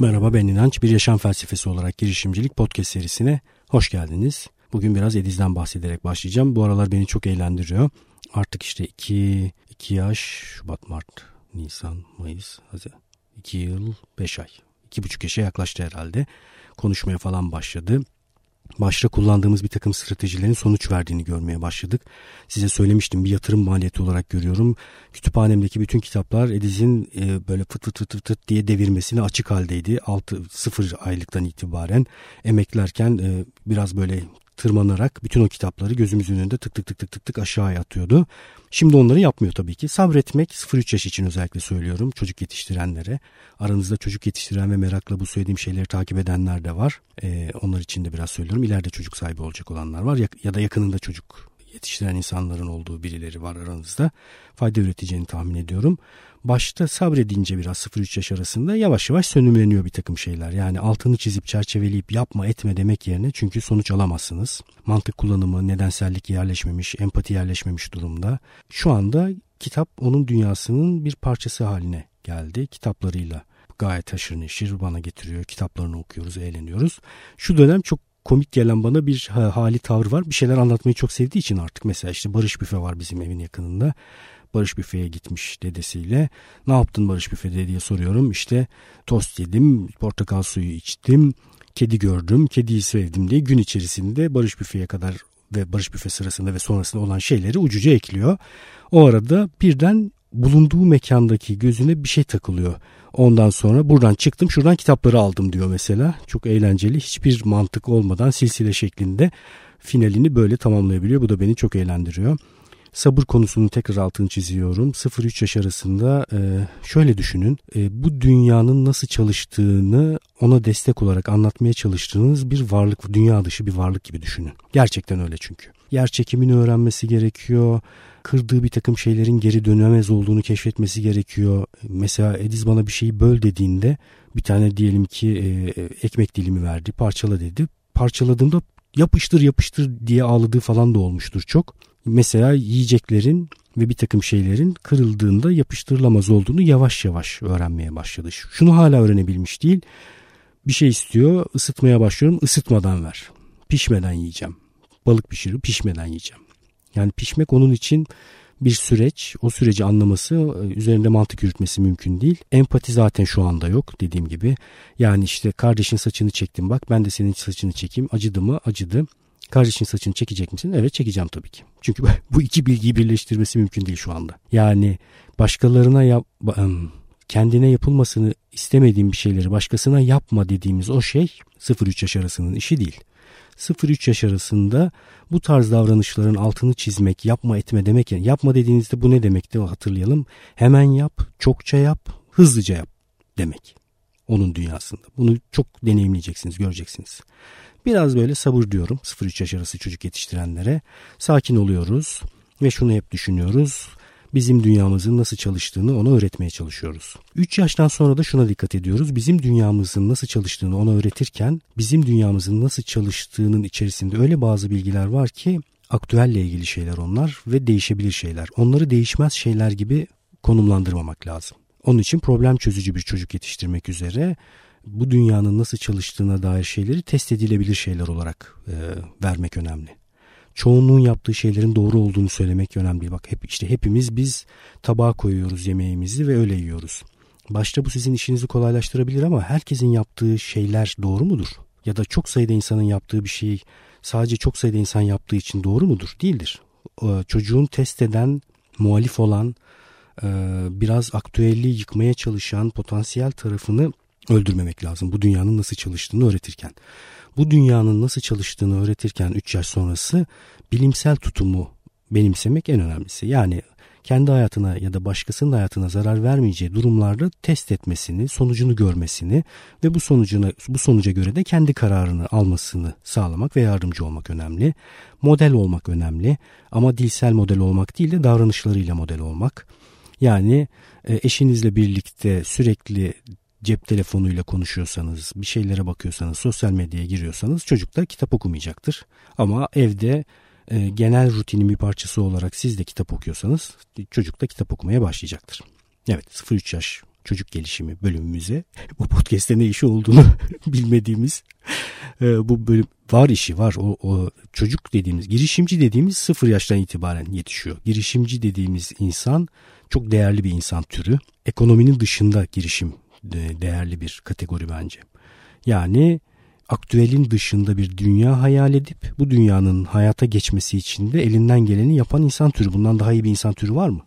Merhaba ben İnanç. Bir yaşam felsefesi olarak girişimcilik podcast serisine hoş geldiniz. Bugün biraz Ediz'den bahsederek başlayacağım. Bu aralar beni çok eğlendiriyor. Artık işte 2 2 yaş, Şubat, Mart, Nisan, Mayıs, Haziran. 2 yıl 5 ay. 2,5 yaşa yaklaştı herhalde. Konuşmaya falan başladı başta kullandığımız bir takım stratejilerin sonuç verdiğini görmeye başladık. Size söylemiştim bir yatırım maliyeti olarak görüyorum. Kütüphanemdeki bütün kitaplar Ediz'in e, böyle fıt fıt fıt fıt diye devirmesine açık haldeydi. 6 0 aylıktan itibaren emeklerken e, biraz böyle tırmanarak bütün o kitapları gözümüzün önünde tık tık tık tık tık tık aşağıya atıyordu. Şimdi onları yapmıyor tabii ki. Sabretmek 0-3 yaş için özellikle söylüyorum çocuk yetiştirenlere. Aranızda çocuk yetiştiren ve merakla bu söylediğim şeyleri takip edenler de var. Ee, onlar için de biraz söylüyorum. İleride çocuk sahibi olacak olanlar var ya, ya da yakınında çocuk yetiştiren insanların olduğu birileri var aranızda. Fayda üreteceğini tahmin ediyorum başta sabredince biraz 0-3 yaş arasında yavaş yavaş sönümleniyor bir takım şeyler. Yani altını çizip çerçeveleyip yapma etme demek yerine çünkü sonuç alamazsınız. Mantık kullanımı, nedensellik yerleşmemiş, empati yerleşmemiş durumda. Şu anda kitap onun dünyasının bir parçası haline geldi kitaplarıyla. Gayet haşır neşir bana getiriyor. Kitaplarını okuyoruz, eğleniyoruz. Şu dönem çok komik gelen bana bir hali tavır var. Bir şeyler anlatmayı çok sevdiği için artık mesela işte Barış Büfe var bizim evin yakınında. Barış Büfe'ye gitmiş dedesiyle. Ne yaptın Barış Büfe'de diye soruyorum. İşte tost yedim, portakal suyu içtim, kedi gördüm, kediyi sevdim diye gün içerisinde Barış Büfe'ye kadar ve Barış Büfe sırasında ve sonrasında olan şeyleri ucuca ekliyor. O arada birden bulunduğu mekandaki gözüne bir şey takılıyor. Ondan sonra buradan çıktım şuradan kitapları aldım diyor mesela. Çok eğlenceli hiçbir mantık olmadan silsile şeklinde finalini böyle tamamlayabiliyor. Bu da beni çok eğlendiriyor sabır konusunu tekrar altını çiziyorum. 0-3 yaş arasında e, şöyle düşünün. E, bu dünyanın nasıl çalıştığını ona destek olarak anlatmaya çalıştığınız bir varlık, dünya dışı bir varlık gibi düşünün. Gerçekten öyle çünkü. Yer çekimini öğrenmesi gerekiyor. Kırdığı bir takım şeylerin geri dönemez olduğunu keşfetmesi gerekiyor. Mesela Ediz bana bir şeyi böl dediğinde bir tane diyelim ki e, ekmek dilimi verdi, parçala dedi. Parçaladığımda yapıştır yapıştır diye ağladığı falan da olmuştur çok mesela yiyeceklerin ve bir takım şeylerin kırıldığında yapıştırılamaz olduğunu yavaş yavaş öğrenmeye başladı. Şunu hala öğrenebilmiş değil. Bir şey istiyor, ısıtmaya başlıyorum, ısıtmadan ver. Pişmeden yiyeceğim. Balık pişiriyor, pişmeden yiyeceğim. Yani pişmek onun için bir süreç. O süreci anlaması, üzerinde mantık yürütmesi mümkün değil. Empati zaten şu anda yok dediğim gibi. Yani işte kardeşin saçını çektim bak ben de senin saçını çekeyim. Acıdı mı? Acıdı. Kardeşin saçını çekecek misin? Evet çekeceğim tabii ki. Çünkü bu iki bilgiyi birleştirmesi mümkün değil şu anda. Yani başkalarına yap, kendine yapılmasını istemediğim bir şeyleri başkasına yapma dediğimiz o şey 0-3 yaş arasının işi değil. 0-3 yaş arasında bu tarz davranışların altını çizmek, yapma etme demek yani yapma dediğinizde bu ne demekti hatırlayalım. Hemen yap, çokça yap, hızlıca yap demek. Onun dünyasında. Bunu çok deneyimleyeceksiniz, göreceksiniz. Biraz böyle sabır diyorum 0-3 yaş arası çocuk yetiştirenlere. Sakin oluyoruz ve şunu hep düşünüyoruz. Bizim dünyamızın nasıl çalıştığını ona öğretmeye çalışıyoruz. 3 yaştan sonra da şuna dikkat ediyoruz. Bizim dünyamızın nasıl çalıştığını ona öğretirken bizim dünyamızın nasıl çalıştığının içerisinde öyle bazı bilgiler var ki aktüelle ilgili şeyler onlar ve değişebilir şeyler. Onları değişmez şeyler gibi konumlandırmamak lazım. Onun için problem çözücü bir çocuk yetiştirmek üzere bu dünyanın nasıl çalıştığına dair şeyleri test edilebilir şeyler olarak e, vermek önemli. Çoğunluğun yaptığı şeylerin doğru olduğunu söylemek önemli. Bak hep işte hepimiz biz tabağa koyuyoruz yemeğimizi ve öyle yiyoruz. Başta bu sizin işinizi kolaylaştırabilir ama herkesin yaptığı şeyler doğru mudur? Ya da çok sayıda insanın yaptığı bir şey sadece çok sayıda insan yaptığı için doğru mudur? Değildir. Çocuğun test eden, muhalif olan, e, biraz aktüelliği yıkmaya çalışan potansiyel tarafını öldürmemek lazım. Bu dünyanın nasıl çalıştığını öğretirken. Bu dünyanın nasıl çalıştığını öğretirken 3 yaş sonrası bilimsel tutumu benimsemek en önemlisi. Yani kendi hayatına ya da başkasının hayatına zarar vermeyeceği durumlarda test etmesini, sonucunu görmesini ve bu sonucuna bu sonuca göre de kendi kararını almasını sağlamak ve yardımcı olmak önemli. Model olmak önemli ama dilsel model olmak değil de davranışlarıyla model olmak. Yani e, eşinizle birlikte sürekli cep telefonuyla konuşuyorsanız, bir şeylere bakıyorsanız, sosyal medyaya giriyorsanız çocuk da kitap okumayacaktır. Ama evde e, genel rutinin bir parçası olarak siz de kitap okuyorsanız çocuk da kitap okumaya başlayacaktır. Evet 0-3 yaş çocuk gelişimi bölümümüze. Bu podcast'te ne işi olduğunu bilmediğimiz e, bu bölüm var işi var. O, o çocuk dediğimiz, girişimci dediğimiz sıfır yaştan itibaren yetişiyor. Girişimci dediğimiz insan çok değerli bir insan türü. Ekonominin dışında girişim değerli bir kategori bence. Yani aktüelin dışında bir dünya hayal edip bu dünyanın hayata geçmesi için de elinden geleni yapan insan türü. Bundan daha iyi bir insan türü var mı?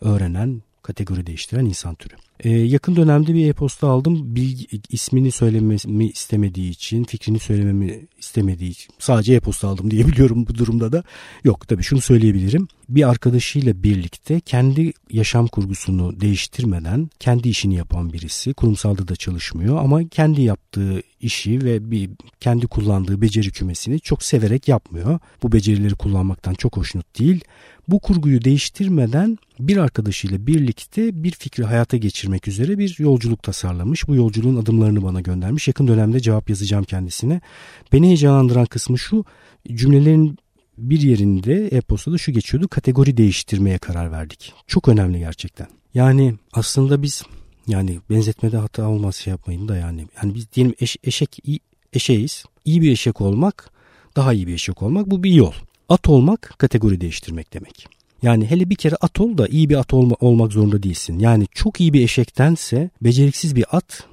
Öğrenen, kategori değiştiren insan türü. Ee, yakın dönemde bir e-posta aldım. Bilgi, ismini söylememi istemediği için, fikrini söylememi istemediği için sadece e-posta aldım diyebiliyorum bu durumda da. Yok tabii şunu söyleyebilirim. Bir arkadaşıyla birlikte kendi yaşam kurgusunu değiştirmeden kendi işini yapan birisi. Kurumsalda da çalışmıyor ama kendi yaptığı işi ve bir kendi kullandığı beceri kümesini çok severek yapmıyor. Bu becerileri kullanmaktan çok hoşnut değil. Bu kurguyu değiştirmeden bir arkadaşıyla birlikte bir fikri hayata geçirmek üzere bir yolculuk tasarlamış. Bu yolculuğun adımlarını bana göndermiş. Yakın dönemde cevap yazacağım kendisine. Beni heyecanlandıran kısmı şu cümlelerin bir yerinde e-postada şu geçiyordu. Kategori değiştirmeye karar verdik. Çok önemli gerçekten. Yani aslında biz yani benzetmede hata olmaz şey yapmayın da yani. Yani biz diyelim eş, eşek eşeğiz. İyi bir eşek olmak daha iyi bir eşek olmak bu bir yol. At olmak kategori değiştirmek demek. Yani hele bir kere at ol da iyi bir at olma, olmak zorunda değilsin. Yani çok iyi bir eşektense beceriksiz bir at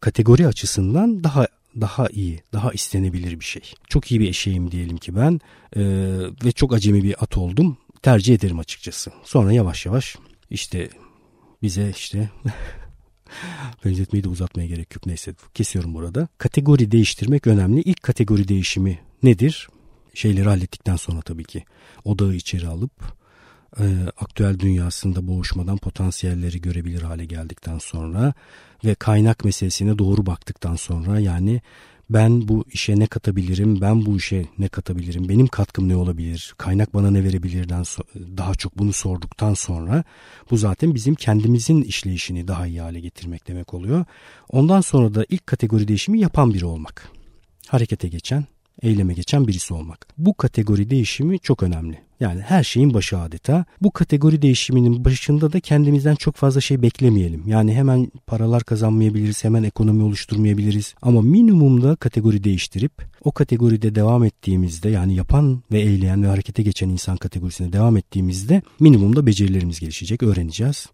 kategori açısından daha daha iyi, daha istenebilir bir şey. Çok iyi bir eşeğim diyelim ki ben e, ve çok acemi bir at oldum. Tercih ederim açıkçası. Sonra yavaş yavaş işte bize işte benzetmeyi de uzatmaya gerek yok. Neyse kesiyorum burada. Kategori değiştirmek önemli. İlk kategori değişimi nedir? Şeyleri hallettikten sonra tabii ki odağı içeri alıp e, aktüel dünyasında boğuşmadan potansiyelleri görebilir hale geldikten sonra ve kaynak meselesine doğru baktıktan sonra yani ben bu işe ne katabilirim, ben bu işe ne katabilirim, benim katkım ne olabilir, kaynak bana ne verebilirden daha çok bunu sorduktan sonra bu zaten bizim kendimizin işleyişini daha iyi hale getirmek demek oluyor. Ondan sonra da ilk kategori değişimi yapan biri olmak. Harekete geçen, eyleme geçen birisi olmak. Bu kategori değişimi çok önemli. Yani her şeyin başı adeta. Bu kategori değişiminin başında da kendimizden çok fazla şey beklemeyelim. Yani hemen paralar kazanmayabiliriz, hemen ekonomi oluşturmayabiliriz. Ama minimumda kategori değiştirip o kategoride devam ettiğimizde yani yapan ve eyleyen ve harekete geçen insan kategorisine devam ettiğimizde minimumda becerilerimiz gelişecek, öğreneceğiz.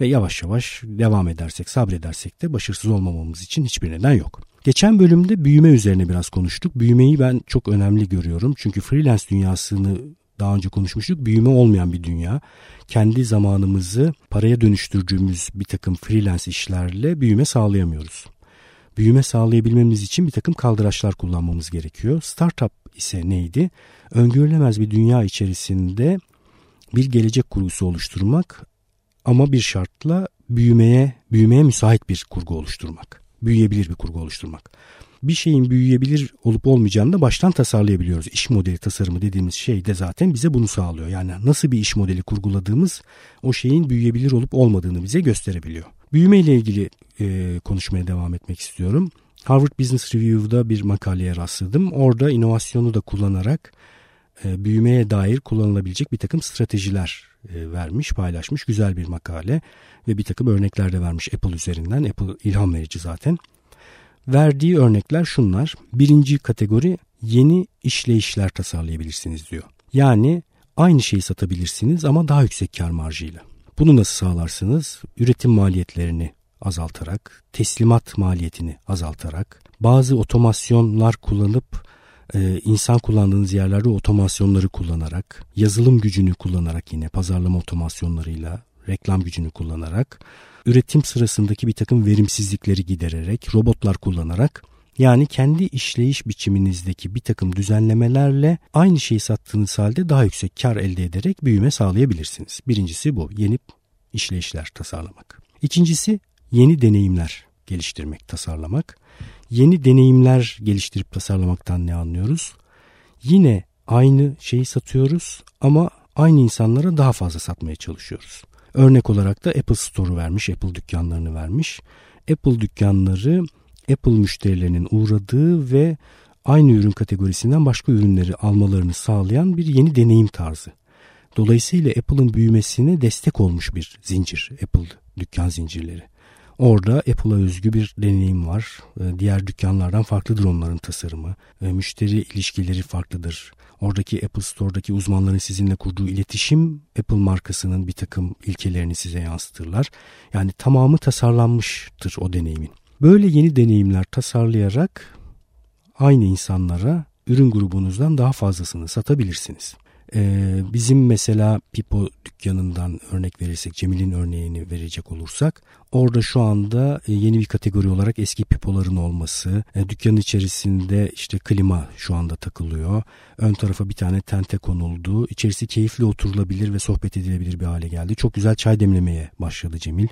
Ve yavaş yavaş devam edersek, sabredersek de başarısız olmamamız için hiçbir neden yok. Geçen bölümde büyüme üzerine biraz konuştuk. Büyümeyi ben çok önemli görüyorum. Çünkü freelance dünyasını daha önce konuşmuştuk. Büyüme olmayan bir dünya. Kendi zamanımızı paraya dönüştürdüğümüz bir takım freelance işlerle büyüme sağlayamıyoruz. Büyüme sağlayabilmemiz için bir takım kaldıraçlar kullanmamız gerekiyor. Startup ise neydi? Öngörülemez bir dünya içerisinde bir gelecek kurgusu oluşturmak ama bir şartla büyümeye büyümeye müsait bir kurgu oluşturmak. Büyüyebilir bir kurgu oluşturmak bir şeyin büyüyebilir olup olmayacağını da baştan tasarlayabiliyoruz. İş modeli tasarımı dediğimiz şey de zaten bize bunu sağlıyor. Yani nasıl bir iş modeli kurguladığımız o şeyin büyüyebilir olup olmadığını bize gösterebiliyor. Büyüme ile ilgili e, konuşmaya devam etmek istiyorum. Harvard Business Review'da bir makaleye rastladım. Orada inovasyonu da kullanarak e, büyümeye dair kullanılabilecek bir takım stratejiler e, vermiş, paylaşmış. Güzel bir makale ve bir takım örnekler de vermiş Apple üzerinden. Apple ilham verici zaten. Verdiği örnekler şunlar. Birinci kategori yeni işleyişler tasarlayabilirsiniz diyor. Yani aynı şeyi satabilirsiniz ama daha yüksek kar marjıyla. Bunu nasıl sağlarsınız? Üretim maliyetlerini azaltarak, teslimat maliyetini azaltarak, bazı otomasyonlar kullanıp e, insan kullandığınız yerlerde otomasyonları kullanarak, yazılım gücünü kullanarak yine pazarlama otomasyonlarıyla, reklam gücünü kullanarak üretim sırasındaki bir takım verimsizlikleri gidererek, robotlar kullanarak yani kendi işleyiş biçiminizdeki bir takım düzenlemelerle aynı şeyi sattığınız halde daha yüksek kar elde ederek büyüme sağlayabilirsiniz. Birincisi bu yeni işleyişler tasarlamak. İkincisi yeni deneyimler geliştirmek, tasarlamak. Yeni deneyimler geliştirip tasarlamaktan ne anlıyoruz? Yine aynı şeyi satıyoruz ama aynı insanlara daha fazla satmaya çalışıyoruz. Örnek olarak da Apple Store'u vermiş, Apple dükkanlarını vermiş. Apple dükkanları Apple müşterilerinin uğradığı ve aynı ürün kategorisinden başka ürünleri almalarını sağlayan bir yeni deneyim tarzı. Dolayısıyla Apple'ın büyümesine destek olmuş bir zincir Apple dükkan zincirleri. Orada Apple'a özgü bir deneyim var. E, diğer dükkanlardan farklıdır onların tasarımı. E, müşteri ilişkileri farklıdır. Oradaki Apple Store'daki uzmanların sizinle kurduğu iletişim Apple markasının bir takım ilkelerini size yansıtırlar. Yani tamamı tasarlanmıştır o deneyimin. Böyle yeni deneyimler tasarlayarak aynı insanlara ürün grubunuzdan daha fazlasını satabilirsiniz. Ee, bizim mesela Pipo dükkanından örnek verirsek Cemil'in örneğini verecek olursak orada şu anda e, yeni bir kategori olarak eski Pipo'ların olması e, dükkanın içerisinde işte klima şu anda takılıyor. Ön tarafa bir tane tente konuldu. İçerisi keyifli oturulabilir ve sohbet edilebilir bir hale geldi. Çok güzel çay demlemeye başladı Cemil.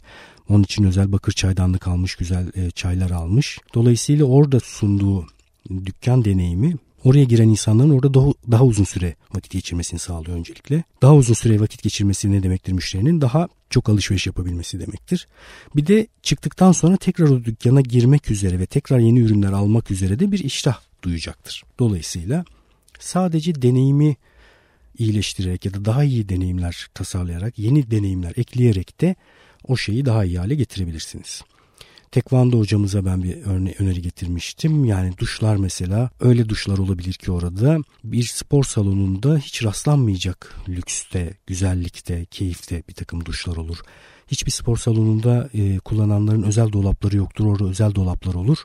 Onun için özel bakır çaydanlık almış güzel e, çaylar almış. Dolayısıyla orada sunduğu dükkan deneyimi oraya giren insanların orada daha, daha uzun süre vakit geçirmesini sağlıyor öncelikle. Daha uzun süre vakit geçirmesi ne demektir müşterinin? Daha çok alışveriş yapabilmesi demektir. Bir de çıktıktan sonra tekrar o dükkana girmek üzere ve tekrar yeni ürünler almak üzere de bir iştah duyacaktır. Dolayısıyla sadece deneyimi iyileştirerek ya da daha iyi deneyimler tasarlayarak, yeni deneyimler ekleyerek de o şeyi daha iyi hale getirebilirsiniz. Tekvando hocamıza ben bir örne öneri getirmiştim. Yani duşlar mesela öyle duşlar olabilir ki orada bir spor salonunda hiç rastlanmayacak lükste, güzellikte, keyifte bir takım duşlar olur. Hiçbir spor salonunda e, kullananların özel dolapları yoktur. Orada özel dolaplar olur.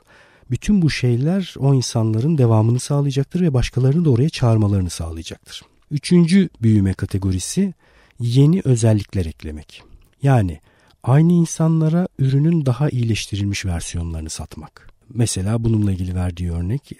Bütün bu şeyler o insanların devamını sağlayacaktır ve başkalarını da oraya çağırmalarını sağlayacaktır. Üçüncü büyüme kategorisi yeni özellikler eklemek. Yani aynı insanlara ürünün daha iyileştirilmiş versiyonlarını satmak. Mesela bununla ilgili verdiği örnek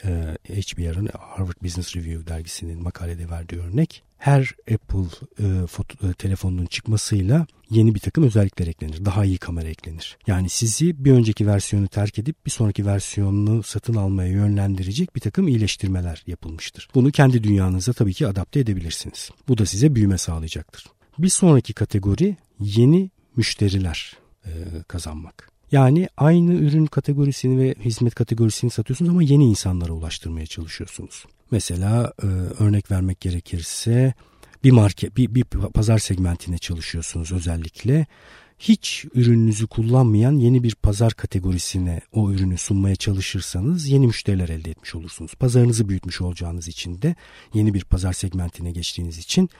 HBR'ın Harvard Business Review dergisinin makalede verdiği örnek her Apple e, foto, e, telefonunun çıkmasıyla yeni bir takım özellikler eklenir. Daha iyi kamera eklenir. Yani sizi bir önceki versiyonu terk edip bir sonraki versiyonunu satın almaya yönlendirecek bir takım iyileştirmeler yapılmıştır. Bunu kendi dünyanıza tabii ki adapte edebilirsiniz. Bu da size büyüme sağlayacaktır. Bir sonraki kategori yeni müşteriler e, kazanmak. Yani aynı ürün kategorisini ve hizmet kategorisini satıyorsunuz ama yeni insanlara ulaştırmaya çalışıyorsunuz. Mesela e, örnek vermek gerekirse bir market, bir, bir pazar segmentine çalışıyorsunuz özellikle. Hiç ürününüzü kullanmayan yeni bir pazar kategorisine o ürünü sunmaya çalışırsanız yeni müşteriler elde etmiş olursunuz. Pazarınızı büyütmüş olacağınız için de yeni bir pazar segmentine geçtiğiniz için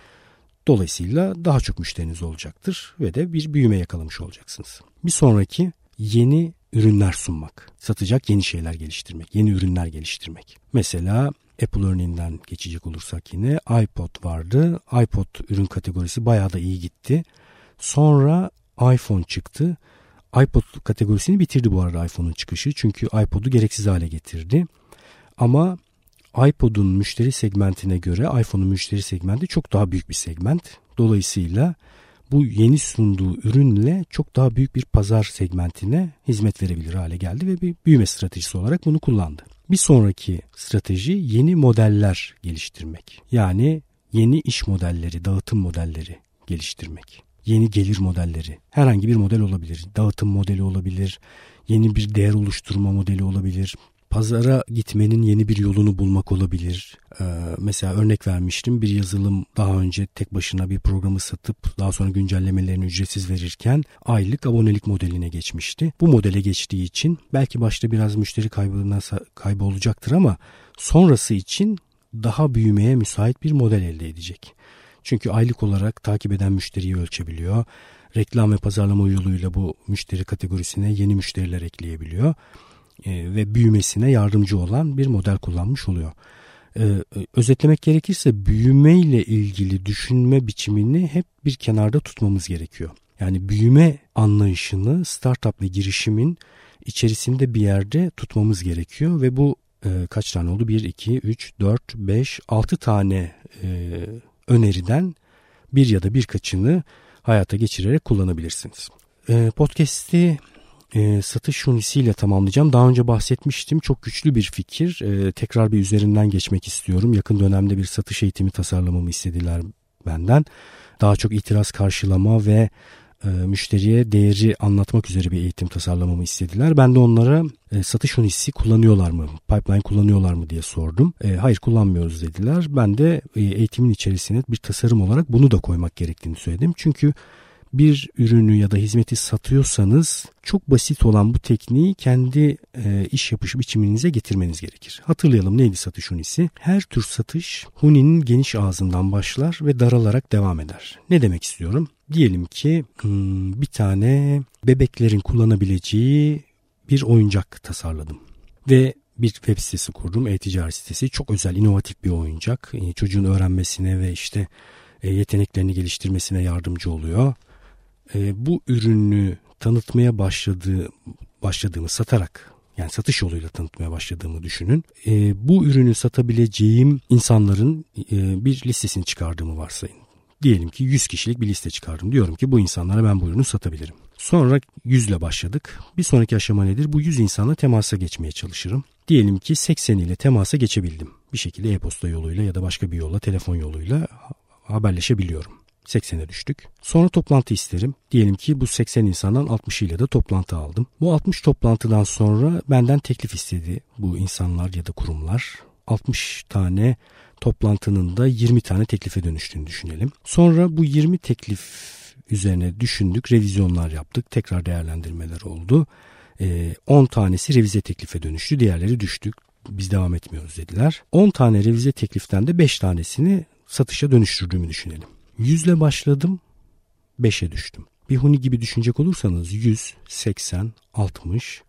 Dolayısıyla daha çok müşteriniz olacaktır ve de bir büyüme yakalamış olacaksınız. Bir sonraki yeni ürünler sunmak. Satacak yeni şeyler geliştirmek, yeni ürünler geliştirmek. Mesela Apple örneğinden geçecek olursak yine iPod vardı. iPod ürün kategorisi bayağı da iyi gitti. Sonra iPhone çıktı. iPod kategorisini bitirdi bu arada iPhone'un çıkışı. Çünkü iPod'u gereksiz hale getirdi. Ama iPod'un müşteri segmentine göre iPhone'un müşteri segmenti çok daha büyük bir segment. Dolayısıyla bu yeni sunduğu ürünle çok daha büyük bir pazar segmentine hizmet verebilir hale geldi ve bir büyüme stratejisi olarak bunu kullandı. Bir sonraki strateji yeni modeller geliştirmek. Yani yeni iş modelleri, dağıtım modelleri geliştirmek. Yeni gelir modelleri. Herhangi bir model olabilir. Dağıtım modeli olabilir. Yeni bir değer oluşturma modeli olabilir pazara gitmenin yeni bir yolunu bulmak olabilir. Ee, mesela örnek vermiştim bir yazılım daha önce tek başına bir programı satıp daha sonra güncellemelerini ücretsiz verirken aylık abonelik modeline geçmişti. Bu modele geçtiği için belki başta biraz müşteri kaybına kaybı olacaktır ama sonrası için daha büyümeye müsait bir model elde edecek. Çünkü aylık olarak takip eden müşteriyi ölçebiliyor. Reklam ve pazarlama yoluyla bu müşteri kategorisine yeni müşteriler ekleyebiliyor. E, ve büyümesine yardımcı olan bir model kullanmış oluyor. E, özetlemek gerekirse büyüme ile ilgili düşünme biçimini hep bir kenarda tutmamız gerekiyor. Yani büyüme anlayışını startup ve girişimin içerisinde bir yerde tutmamız gerekiyor ve bu e, kaç tane oldu? 1, 2, 3, 4, 5, 6 tane öneriden bir ya da birkaçını hayata geçirerek kullanabilirsiniz. Podcast'i e, satış hunisiyle tamamlayacağım. Daha önce bahsetmiştim. Çok güçlü bir fikir. E, tekrar bir üzerinden geçmek istiyorum. Yakın dönemde bir satış eğitimi tasarlamamı istediler benden. Daha çok itiraz karşılama ve e, müşteriye değeri anlatmak üzere bir eğitim tasarlamamı istediler. Ben de onlara e, satış hunisi kullanıyorlar mı, pipeline kullanıyorlar mı diye sordum. E, hayır kullanmıyoruz dediler. Ben de e, eğitimin içerisine bir tasarım olarak bunu da koymak gerektiğini söyledim. Çünkü bir ürünü ya da hizmeti satıyorsanız çok basit olan bu tekniği kendi e, iş yapış biçiminize getirmeniz gerekir. Hatırlayalım neydi satış hunisi? Her tür satış huninin geniş ağzından başlar ve daralarak devam eder. Ne demek istiyorum? Diyelim ki hmm, bir tane bebeklerin kullanabileceği bir oyuncak tasarladım. Ve bir web sitesi kurdum. E-ticaret sitesi. Çok özel, inovatif bir oyuncak. E, çocuğun öğrenmesine ve işte e, yeteneklerini geliştirmesine yardımcı oluyor. E, bu ürünü tanıtmaya başladığı başladığımı satarak yani satış yoluyla tanıtmaya başladığımı düşünün. bu ürünü satabileceğim insanların bir listesini çıkardığımı varsayın. Diyelim ki 100 kişilik bir liste çıkardım. Diyorum ki bu insanlara ben bu ürünü satabilirim. Sonra 100 ile başladık. Bir sonraki aşama nedir? Bu 100 insanla temasa geçmeye çalışırım. Diyelim ki 80 ile temasa geçebildim. Bir şekilde e-posta yoluyla ya da başka bir yolla, telefon yoluyla haberleşebiliyorum. 80'e düştük. Sonra toplantı isterim. Diyelim ki bu 80 insandan 60 ile de toplantı aldım. Bu 60 toplantıdan sonra benden teklif istedi bu insanlar ya da kurumlar. 60 tane toplantının da 20 tane teklife dönüştüğünü düşünelim. Sonra bu 20 teklif üzerine düşündük, revizyonlar yaptık, tekrar değerlendirmeler oldu. 10 ee, tanesi revize teklife dönüştü, diğerleri düştük. Biz devam etmiyoruz dediler. 10 tane revize tekliften de 5 tanesini satışa dönüştürdüğümü düşünelim. 100 ile başladım, 5'e düştüm. Bir huni gibi düşünecek olursanız 100, 80, 60,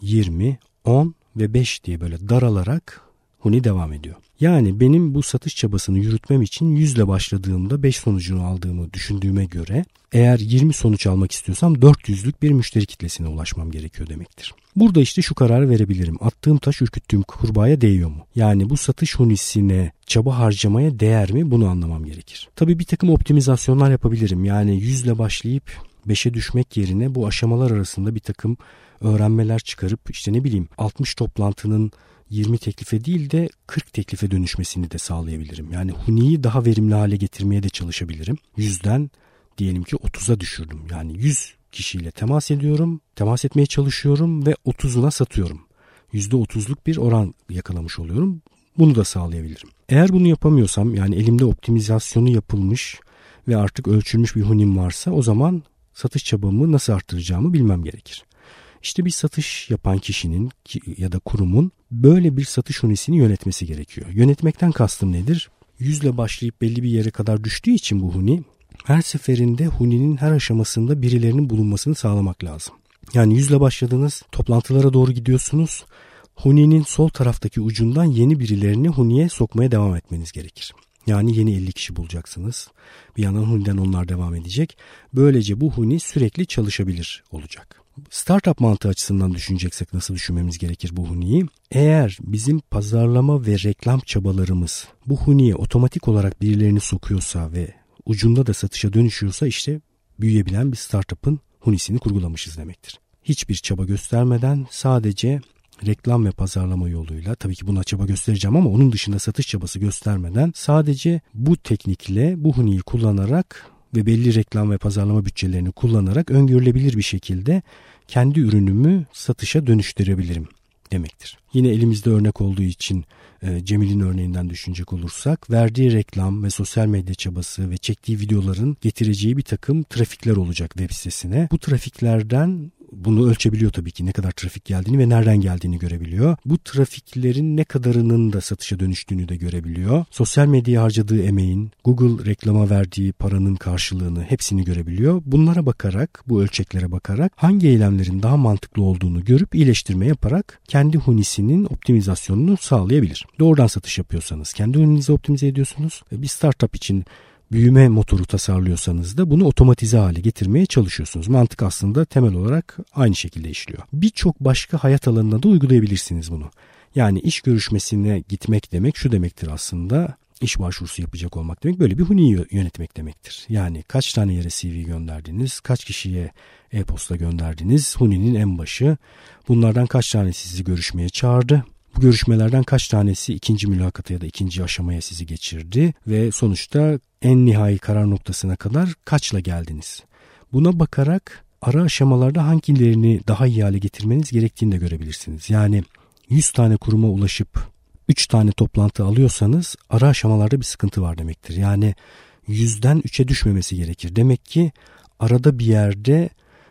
20, 10 ve 5 diye böyle daralarak huni devam ediyor. Yani benim bu satış çabasını yürütmem için 100 ile başladığımda 5 sonucunu aldığımı düşündüğüme göre eğer 20 sonuç almak istiyorsam 400'lük bir müşteri kitlesine ulaşmam gerekiyor demektir. Burada işte şu kararı verebilirim. Attığım taş ürküttüğüm kurbağaya değiyor mu? Yani bu satış hunisine çaba harcamaya değer mi? Bunu anlamam gerekir. Tabii bir takım optimizasyonlar yapabilirim. Yani 100 ile başlayıp 5'e düşmek yerine bu aşamalar arasında bir takım öğrenmeler çıkarıp işte ne bileyim 60 toplantının 20 teklife değil de 40 teklife dönüşmesini de sağlayabilirim. Yani Huni'yi daha verimli hale getirmeye de çalışabilirim. Yüzden diyelim ki 30'a düşürdüm. Yani 100 kişiyle temas ediyorum, temas etmeye çalışıyorum ve 30'una satıyorum. %30'luk bir oran yakalamış oluyorum. Bunu da sağlayabilirim. Eğer bunu yapamıyorsam yani elimde optimizasyonu yapılmış ve artık ölçülmüş bir hunim varsa o zaman satış çabamı nasıl arttıracağımı bilmem gerekir. İşte bir satış yapan kişinin ya da kurumun böyle bir satış hunisini yönetmesi gerekiyor. Yönetmekten kastım nedir? Yüzle başlayıp belli bir yere kadar düştüğü için bu huni her seferinde huninin her aşamasında birilerinin bulunmasını sağlamak lazım. Yani yüzle başladınız, toplantılara doğru gidiyorsunuz. Huni'nin sol taraftaki ucundan yeni birilerini Huni'ye sokmaya devam etmeniz gerekir. Yani yeni 50 kişi bulacaksınız. Bir yandan Huni'den onlar devam edecek. Böylece bu Huni sürekli çalışabilir olacak. Startup mantığı açısından düşüneceksek nasıl düşünmemiz gerekir bu huniyi? Eğer bizim pazarlama ve reklam çabalarımız bu huniye otomatik olarak birilerini sokuyorsa ve ucunda da satışa dönüşüyorsa işte büyüyebilen bir startup'ın hunisini kurgulamışız demektir. Hiçbir çaba göstermeden sadece reklam ve pazarlama yoluyla tabii ki buna çaba göstereceğim ama onun dışında satış çabası göstermeden sadece bu teknikle bu huniyi kullanarak ve belli reklam ve pazarlama bütçelerini kullanarak öngörülebilir bir şekilde kendi ürünümü satışa dönüştürebilirim demektir. Yine elimizde örnek olduğu için e, Cemil'in örneğinden düşünecek olursak verdiği reklam ve sosyal medya çabası ve çektiği videoların getireceği bir takım trafikler olacak web sitesine. Bu trafiklerden bunu ölçebiliyor tabii ki ne kadar trafik geldiğini ve nereden geldiğini görebiliyor. Bu trafiklerin ne kadarının da satışa dönüştüğünü de görebiliyor. Sosyal medyaya harcadığı emeğin, Google reklama verdiği paranın karşılığını hepsini görebiliyor. Bunlara bakarak, bu ölçeklere bakarak hangi eylemlerin daha mantıklı olduğunu görüp iyileştirme yaparak kendi hunisinin optimizasyonunu sağlayabilir. Doğrudan satış yapıyorsanız kendi huninizi optimize ediyorsunuz. Bir startup için büyüme motoru tasarlıyorsanız da bunu otomatize hale getirmeye çalışıyorsunuz. Mantık aslında temel olarak aynı şekilde işliyor. Birçok başka hayat alanına da uygulayabilirsiniz bunu. Yani iş görüşmesine gitmek demek şu demektir aslında iş başvurusu yapacak olmak demek böyle bir huni yönetmek demektir. Yani kaç tane yere CV gönderdiniz, kaç kişiye e-posta gönderdiniz, huninin en başı. Bunlardan kaç tanesi sizi görüşmeye çağırdı, bu görüşmelerden kaç tanesi ikinci mülakata ya da ikinci aşamaya sizi geçirdi ve sonuçta en nihai karar noktasına kadar kaçla geldiniz? Buna bakarak ara aşamalarda hangilerini daha iyi hale getirmeniz gerektiğini de görebilirsiniz. Yani 100 tane kuruma ulaşıp 3 tane toplantı alıyorsanız ara aşamalarda bir sıkıntı var demektir. Yani 100'den 3'e düşmemesi gerekir. Demek ki arada bir yerde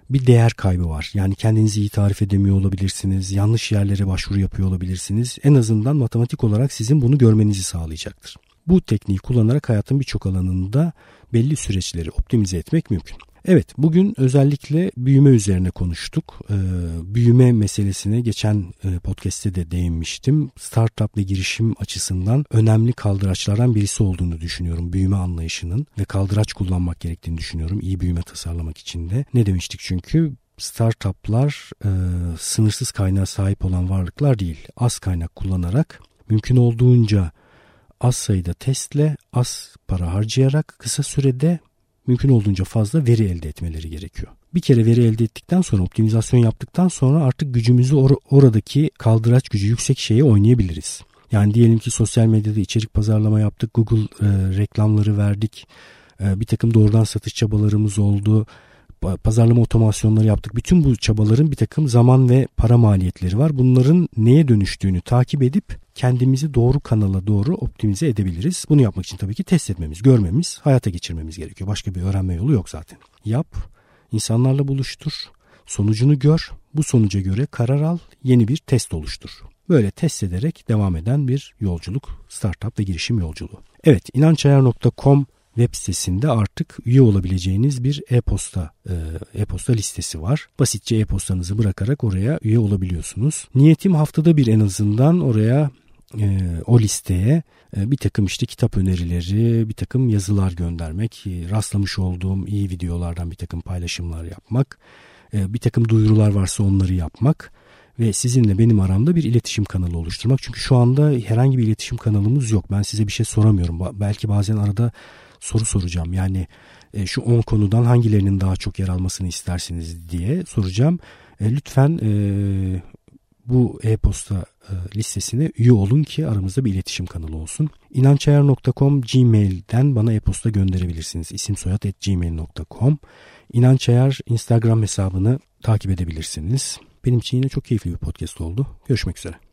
bir değer kaybı var. Yani kendinizi iyi tarif edemiyor olabilirsiniz. Yanlış yerlere başvuru yapıyor olabilirsiniz. En azından matematik olarak sizin bunu görmenizi sağlayacaktır. Bu tekniği kullanarak hayatın birçok alanında belli süreçleri optimize etmek mümkün. Evet bugün özellikle büyüme üzerine konuştuk. Ee, büyüme meselesine geçen e, podcast'te de değinmiştim. Startup ve girişim açısından önemli kaldıraçlardan birisi olduğunu düşünüyorum büyüme anlayışının ve kaldıraç kullanmak gerektiğini düşünüyorum iyi büyüme tasarlamak için de. Ne demiştik çünkü startuplar e, sınırsız kaynağa sahip olan varlıklar değil. Az kaynak kullanarak mümkün olduğunca az sayıda testle az para harcayarak kısa sürede mümkün olduğunca fazla veri elde etmeleri gerekiyor. Bir kere veri elde ettikten sonra optimizasyon yaptıktan sonra artık gücümüzü or- oradaki kaldıraç gücü yüksek şeye oynayabiliriz. Yani diyelim ki sosyal medyada içerik pazarlama yaptık, Google e, reklamları verdik, e, bir takım doğrudan satış çabalarımız oldu, pazarlama otomasyonları yaptık. Bütün bu çabaların bir takım zaman ve para maliyetleri var. Bunların neye dönüştüğünü takip edip kendimizi doğru kanala doğru optimize edebiliriz. Bunu yapmak için tabii ki test etmemiz, görmemiz, hayata geçirmemiz gerekiyor. Başka bir öğrenme yolu yok zaten. Yap, insanlarla buluştur, sonucunu gör, bu sonuca göre karar al, yeni bir test oluştur. Böyle test ederek devam eden bir yolculuk, startup ve girişim yolculuğu. Evet, inançayar.com web sitesinde artık üye olabileceğiniz bir e-posta e, e-posta listesi var. Basitçe e-postanızı bırakarak oraya üye olabiliyorsunuz. Niyetim haftada bir en azından oraya e, o listeye e, bir takım işte kitap önerileri, bir takım yazılar göndermek, rastlamış olduğum iyi videolardan bir takım paylaşımlar yapmak, bir takım duyurular varsa onları yapmak ve sizinle benim aramda bir iletişim kanalı oluşturmak. Çünkü şu anda herhangi bir iletişim kanalımız yok. Ben size bir şey soramıyorum. Belki bazen arada soru soracağım. Yani e, şu 10 konudan hangilerinin daha çok yer almasını istersiniz diye soracağım. E, lütfen e, bu e-posta e, listesine üye olun ki aramızda bir iletişim kanalı olsun. İnançayar.com Gmail'den bana e-posta gönderebilirsiniz. İsim soyad at gmail.com İnançayar Instagram hesabını takip edebilirsiniz. Benim için yine çok keyifli bir podcast oldu. Görüşmek üzere.